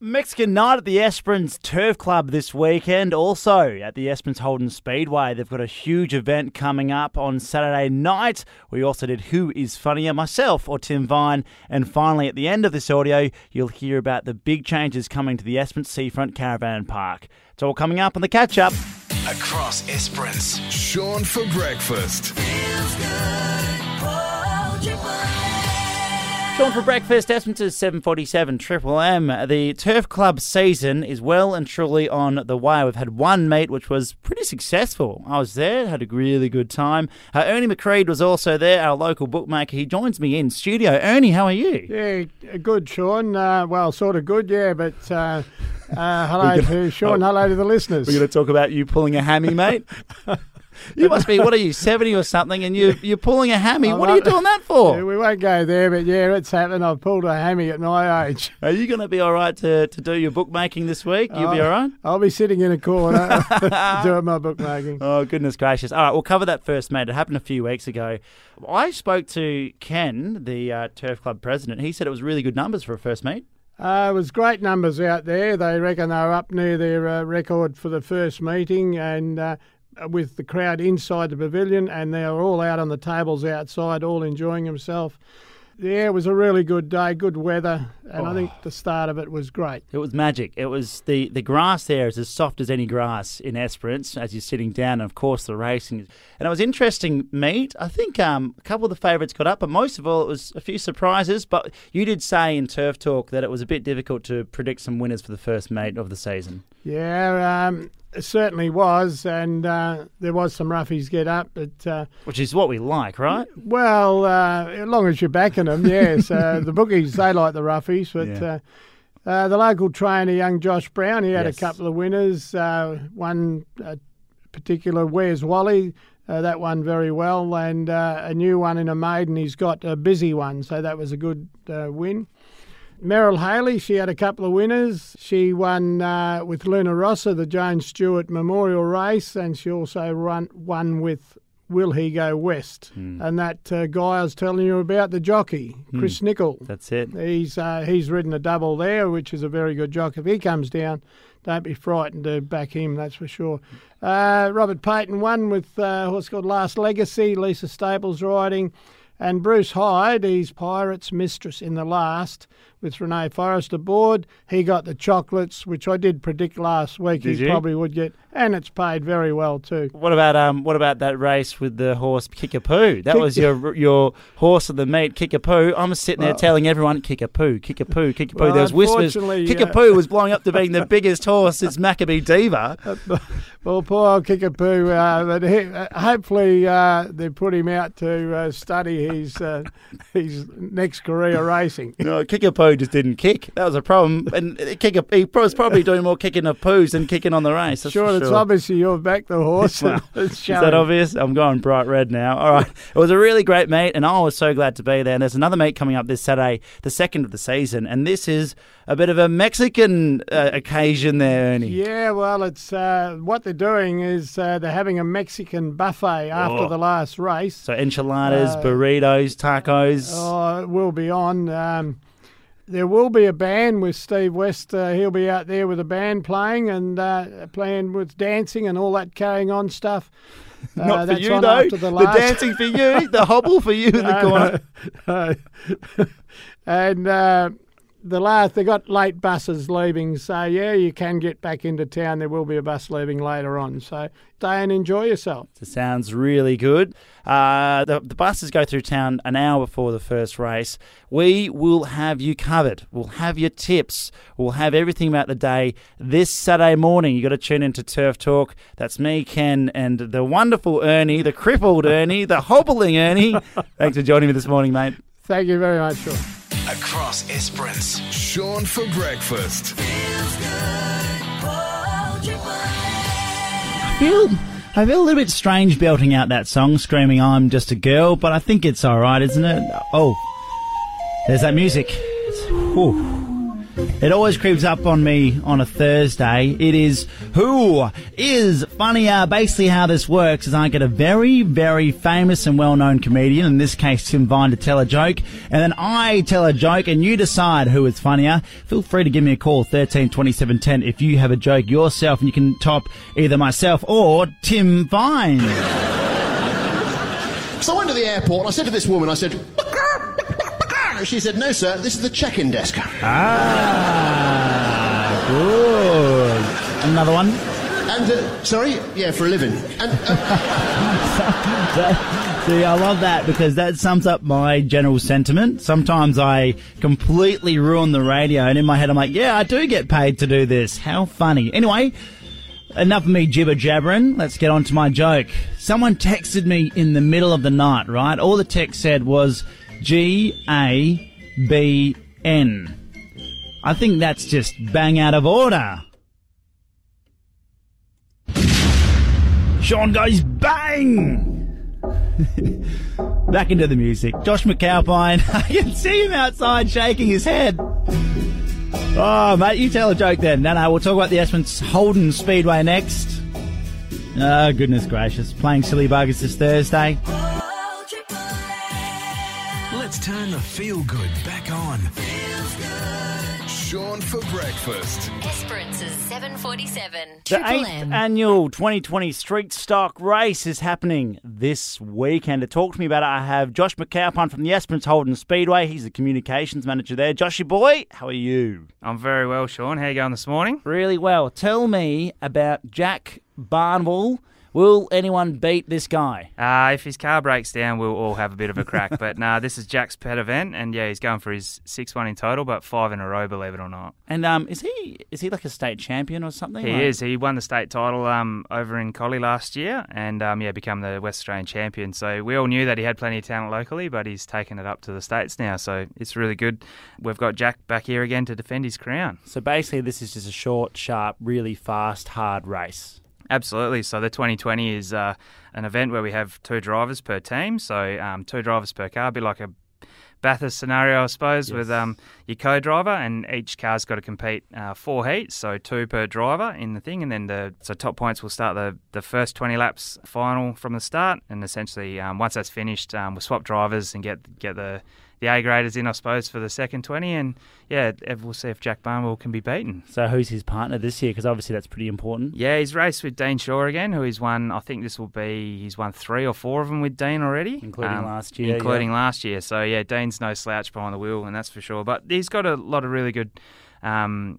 Mexican night at the Esperance Turf Club this weekend. Also at the Esperance Holden Speedway, they've got a huge event coming up on Saturday night. We also did Who is Funnier, myself or Tim Vine. And finally, at the end of this audio, you'll hear about the big changes coming to the Esperance Seafront Caravan Park. It's all coming up on the catch up. Across Esperance. Sean for breakfast. Sean for breakfast, Esperance's 747 Triple M. The Turf Club season is well and truly on the way. We've had one meet which was pretty successful. I was there, had a really good time. Uh, Ernie McCreed was also there, our local bookmaker. He joins me in studio. Ernie, how are you? Yeah, good, Sean. Uh, well, sort of good, yeah, but uh, uh, hello to Sean, hello to the listeners. We're going to talk about you pulling a hammy, mate. You must be, what are you, 70 or something, and you, you're pulling a hammy. What are you doing that Yeah, for? we won't go there, but yeah, it's happened. I've pulled a hammy at my age. Are you going to be all right to, to do your bookmaking this week? You'll be Oh. all right? I'll be sitting in a corner doing my bookmaking. Oh, goodness gracious. All right, we'll cover that first, mate. It happened a few weeks ago. I spoke to Ken, the uh, Turf Club president. He said it was really good numbers for a first meet. Uh, it was great numbers out there. They reckon they're up near their uh, record for the first meeting and uh, with the crowd inside the pavilion, and they were all out on the tables outside, all enjoying themselves. Yeah, it was a really good day, good weather, and I think the start of it was great. It was magic. It was the, the grass there is as soft as any grass in Esperance as you're sitting down, and of course the racing. And it was interesting meet. I think um, a couple of the favourites got up, but most of all it was a few surprises. But you did say in Turf Talk that it was a bit difficult to predict some winners for the first meet of the season. Yeah, um, it certainly was, and uh, there was some roughies get up, but uh, Which is what we like, right? well, uh, as long as you're backing them, yes. Uh, the bookies they like the roughies, but Yeah. uh, uh, the local trainer, young Josh Brown, he had Yes. a couple of winners. Uh, one uh, particular, Where's Wally? Uh, that one very well, and uh, a new one in a maiden. He's got a busy one, so that was a good uh, win. Meryl Haley, she had a couple of winners. She won uh, with Luna Rossa, the Jones Stewart Memorial Race, and she also run, won with Will He Go West. And that uh, guy I was telling you about, the jockey, Chris Nicol. That's it. He's uh, he's ridden a double there, which is a very good jockey. If he comes down, don't be frightened to back him, that's for sure. Uh, Robert Payton won with uh, a horse called Last Legacy, Lisa Staples riding. And Bruce Hyde, he's Pirates Mistress in the last with Renee Forrest aboard. He got the chocolates, which I did predict last week Did he you? probably would get. And it's paid very well too. What about um? What about that race with the horse Kickapoo? That Kick- was your your horse of the meet, Kickapoo. I'm sitting there Well- telling everyone Kickapoo, Kickapoo, Kickapoo. Well, there was whispers. unfortunately, uh, Kickapoo was blowing up to being the biggest horse since Maccabee Diva. Well, poor old Kickapoo, uh, but he, uh, hopefully uh, they put him out to uh, study his uh, his next career racing. No, Kickapoo just didn't kick. That was a problem. And Kickapoo, he was probably doing more kicking of poos than kicking on the race. That's sure, it's sure. obviously you've backed the horse. Well, Is that obvious? I'm going bright red now. All right. It was a really great meet, and I was so glad to be there. And there's another meet coming up this Saturday, the second of the season, and this is a bit of a Mexican uh, occasion there, Ernie. Yeah, well, it's uh, what they're doing is uh, they're having a Mexican buffet after Oh. the last race. So enchiladas, Uh, burritos, tacos. Oh, it will be on. Um, there will be a band with Steve West. Uh, he'll be out there with a band playing and uh, playing with dancing and all that carrying on stuff. Uh, Not for you though. The, the, dancing for you, the hobble for you in the corner. And uh, the last they got late buses leaving, so yeah, you can get back into town. There will be a bus leaving later on, so stay and enjoy yourself. It sounds really good. Uh, the, the buses go through town an hour before the first race. We will have you covered. We'll have your tips. We'll have everything about the day this Saturday morning. you got to tune into Turf Talk. That's me, Ken, and the wonderful Ernie, the crippled Ernie, the hobbling Ernie. Thanks for joining me this morning, mate. Thank you very much, Sean. Across Esperance. Sean for breakfast. I feel I feel a little bit strange belting out that song, screaming "I'm just a girl," but I think it's all right, isn't it? Oh, there's that music. Whew. It always creeps up on me on a Thursday. It is who is funnier. Basically, how this works is I get a very, very famous and well-known comedian, in this case Tim Vine, to tell a joke, and then I tell a joke, and you decide who is funnier. Feel free to give me a call, 13 27 10, if you have a joke yourself, and you can top either myself or Tim Vine. So I went to the airport and I said to this woman, I said, she said, no, sir, this is the check-in desk. Ah, good. Another one. And, uh, sorry, yeah, for a living. And, uh, See, I love that because that sums up my general sentiment. Sometimes I completely ruin the radio, and in my head, I'm like, yeah, I do get paid to do this. How funny. Anyway, enough of me jibber jabbering. Let's get on to my joke. Someone texted me in the middle of the night, right? All the text said was G A B N. I think that's just bang out of order. Sean goes bang! Back into the music. Josh McAlpine, I can see him outside shaking his head. Oh, mate, you tell a joke then. No, no, we'll talk about the Esperance Holden Speedway next. Oh, goodness gracious. Playing Silly Buggers this Thursday. Feel good back on. Sean for breakfast. Esperance's 747. The eighth annual 2020 Street Stock Race is happening this weekend. To talk to me about it, I have Josh McAlpine from the Esperance Holden Speedway. He's the communications manager there. Joshy boy, how are you? I'm very well, Sean. How are you going this morning? Really well. Tell me about Jack Barnwell. Will anyone beat this guy? Uh, if his car breaks down, we'll all have a bit of a crack. but nah, this is Jack's pet event, and yeah, he's going for his sixth one in total, but five in a row, believe it or not. And um, is he is he like a state champion or something? He Like- is. He won the state title um, over in Collie last year, and um, yeah, become the West Australian champion. So we all knew that he had plenty of talent locally, but he's taken it up to the states now. So it's really good. We've got Jack back here again to defend his crown. So basically, this is just a short, sharp, really fast, hard race. Absolutely. So the 2020 is uh, an event where we have two drivers per team. So um, two drivers per car, bit like a Bathurst scenario, I suppose, with um, your co-driver, and each car's got to compete uh, four heats, so two per driver in the thing, and then the so top points will start the the first 20 laps final from the start, and essentially um, once that's finished, um, we'll swap drivers and get get the the A graders in, I suppose, for the second 20, and yeah, we'll see if Jack Barnwell can be beaten. So who's his partner this year? Because obviously that's pretty important. Yeah, he's raced with Dean Shaw again, who he's won. I think this will be he's won three or four of them with Dean already, Um, Including last year, including last year. So yeah, Dean's no slouch behind the wheel, and that's for sure. But he's got a lot of really good um,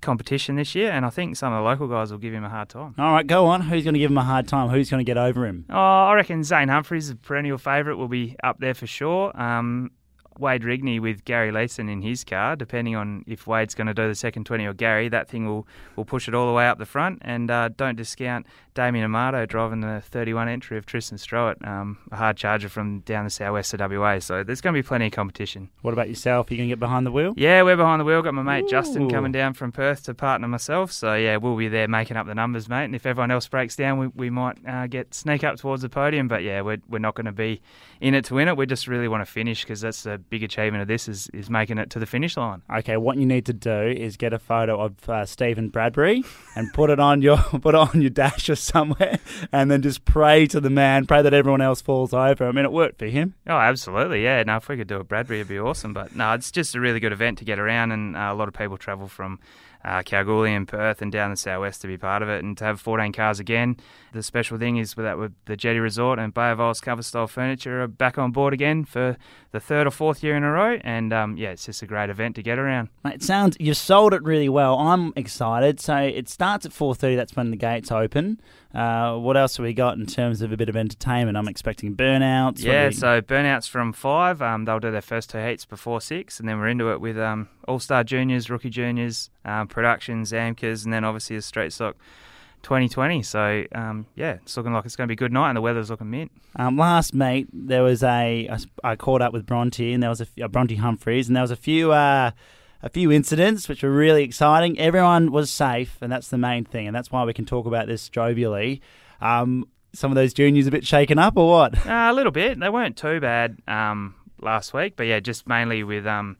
competition this year, and I think some of the local guys will give him a hard time. All right, go on. Who's going to give him a hard time? Who's going to get over him? Oh, I reckon Zane Humphries, a perennial favourite, will be up there for sure. Um, Wade Rigney with Gary Leeson in his car, depending on if Wade's going to do the second 20 or Gary, that thing will, will push it all the way up the front. And uh, don't discount Damien Amato driving the 31 entry of Tristan Strowett, um, a hard charger from down the southwest of WA. So there's going to be plenty of competition. What about yourself? Are you going to get behind the wheel? Yeah, we're behind the wheel. Got my mate Justin coming down from Perth to partner myself. So yeah, we'll be there making up the numbers, mate. And if everyone else breaks down, we, we might uh, get sneak up towards the podium. But yeah, we're, we're not going to be in it to win it. We just really want to finish because that's the big achievement of this is, is making it to the finish line. Okay, what you need to do is get a photo of uh, Stephen Bradbury and put it on your put on your dash or somewhere, and then just pray to the man, pray that everyone else falls over. I mean, it worked for him. Oh, absolutely. Yeah. Now, if we could do it, Bradbury, it'd be awesome. But no, it's just a really good event to get around, and uh, a lot of people travel from uh, Kalgoorlie and Perth and down the southwest to be part of it, and to have 14 cars again. The special thing is that with the Jetty Resort and Bay of Isles Cover Style Furniture are back on board again for the third or fourth year in a row, and um, yeah, it's just a great event to get around. Mate, It sounds you sold it really well. I'm excited. So it starts at 4:30. That's when the gates open. Uh, what else have we got in terms of a bit of entertainment? I'm expecting burnouts. Yeah, so burnouts from five. Um, they'll do their first two heats before six, and then we're into it with um, All Star Juniors, Rookie Juniors, um, Productions, AMCAs, and then obviously a street stock 2020. So um, yeah, it's looking like it's going to be a good night, and the weather's looking mint. Um, last meet, there was a I I caught up with Bronte, and there was a, uh, Bronte Humphreys, and there was a few uh, a few incidents which were really exciting. Everyone was safe, and that's the main thing, and that's why we can talk about this jovially. Um, some of those juniors a bit shaken up, or what? Uh, a little bit. They weren't too bad um, last week, but yeah, just mainly with um,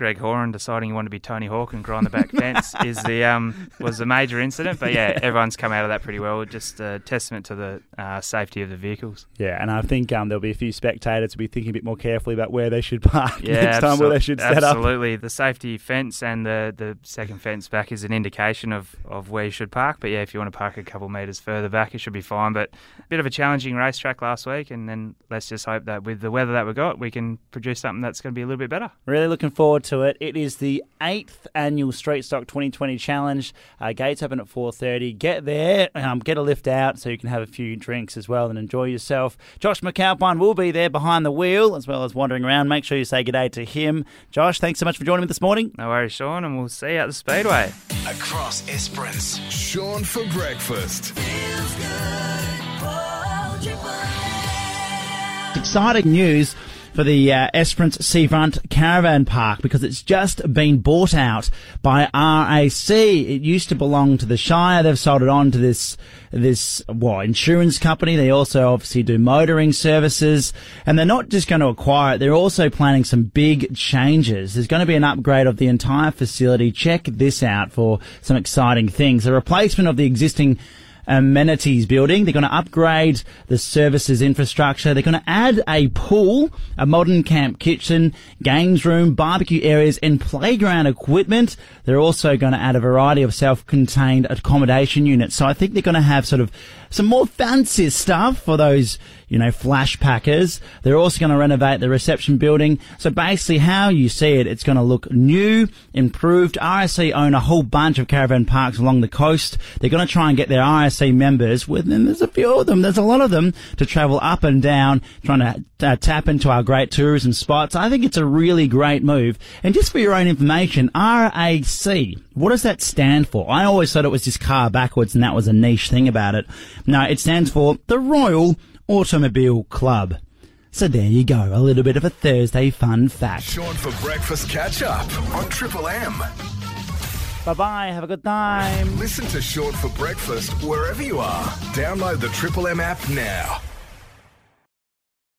Greg Horan deciding he wanted to be Tony Hawk and grind the back fence is the um, was the major incident. But yeah, everyone's come out of that pretty well. Just a testament to the uh, safety of the vehicles. Yeah, and I think um, there'll be a few spectators will be thinking a bit more carefully about where they should park Yeah, next time, where they should set up. Absolutely, the safety fence and the, the second fence back is an indication of, of where you should park. But yeah, if you want to park a couple metres further back, it should be fine. But a bit of a challenging racetrack last week, and then let's just hope that with the weather that we got, we can produce something that's going to be a little bit better. Really looking forward to it. It is the eighth annual Street Stock 2020 Challenge. Uh, gates open at 4:30. Get there, um, get a lift out so you can have a few drinks as well and enjoy yourself. Josh McAlpine will be there behind the wheel as well as wandering around. Make sure you say good day to him. Josh, thanks so much for joining me this morning. No worries, Sean, and we'll see you at the Speedway. Across Esperance. Sean for breakfast. Exciting news for the uh, Esperance Seafront Caravan Park because it's just been bought out by RAC. It used to belong to the Shire. They've sold it on to this this well insurance company. They also obviously do motoring services, and they're not just going to acquire it. They're also planning some big changes. There's going to be an upgrade of the entire facility. Check this out for some exciting things. A replacement of the existing amenities building. They're going to upgrade the services infrastructure. They're going to add a pool, a modern camp kitchen, games room, barbecue areas, and playground equipment. They're also going to add a variety of self-contained accommodation units. So I think they're going to have sort of some more fancy stuff for those, you know, flash packers. They're also going to renovate the reception building. So basically how you see it, it's going to look new, improved. RAC own a whole bunch of caravan parks along the coast. They're going to try and get their RAC members, within there's a few of them, there's a lot of them, to travel up and down, trying to uh, tap into our great tourism spots. I think it's a really great move. And just for your own information, RAC, what does that stand for? I always thought it was just car backwards and that was a niche thing about it. No, it stands for the Royal Automobile Club. So there you go, a little bit of a Thursday fun fact. Sean for breakfast catch up on Triple M. Bye bye, have a good time. Listen to Sean for breakfast wherever you are. Download the Triple M app now.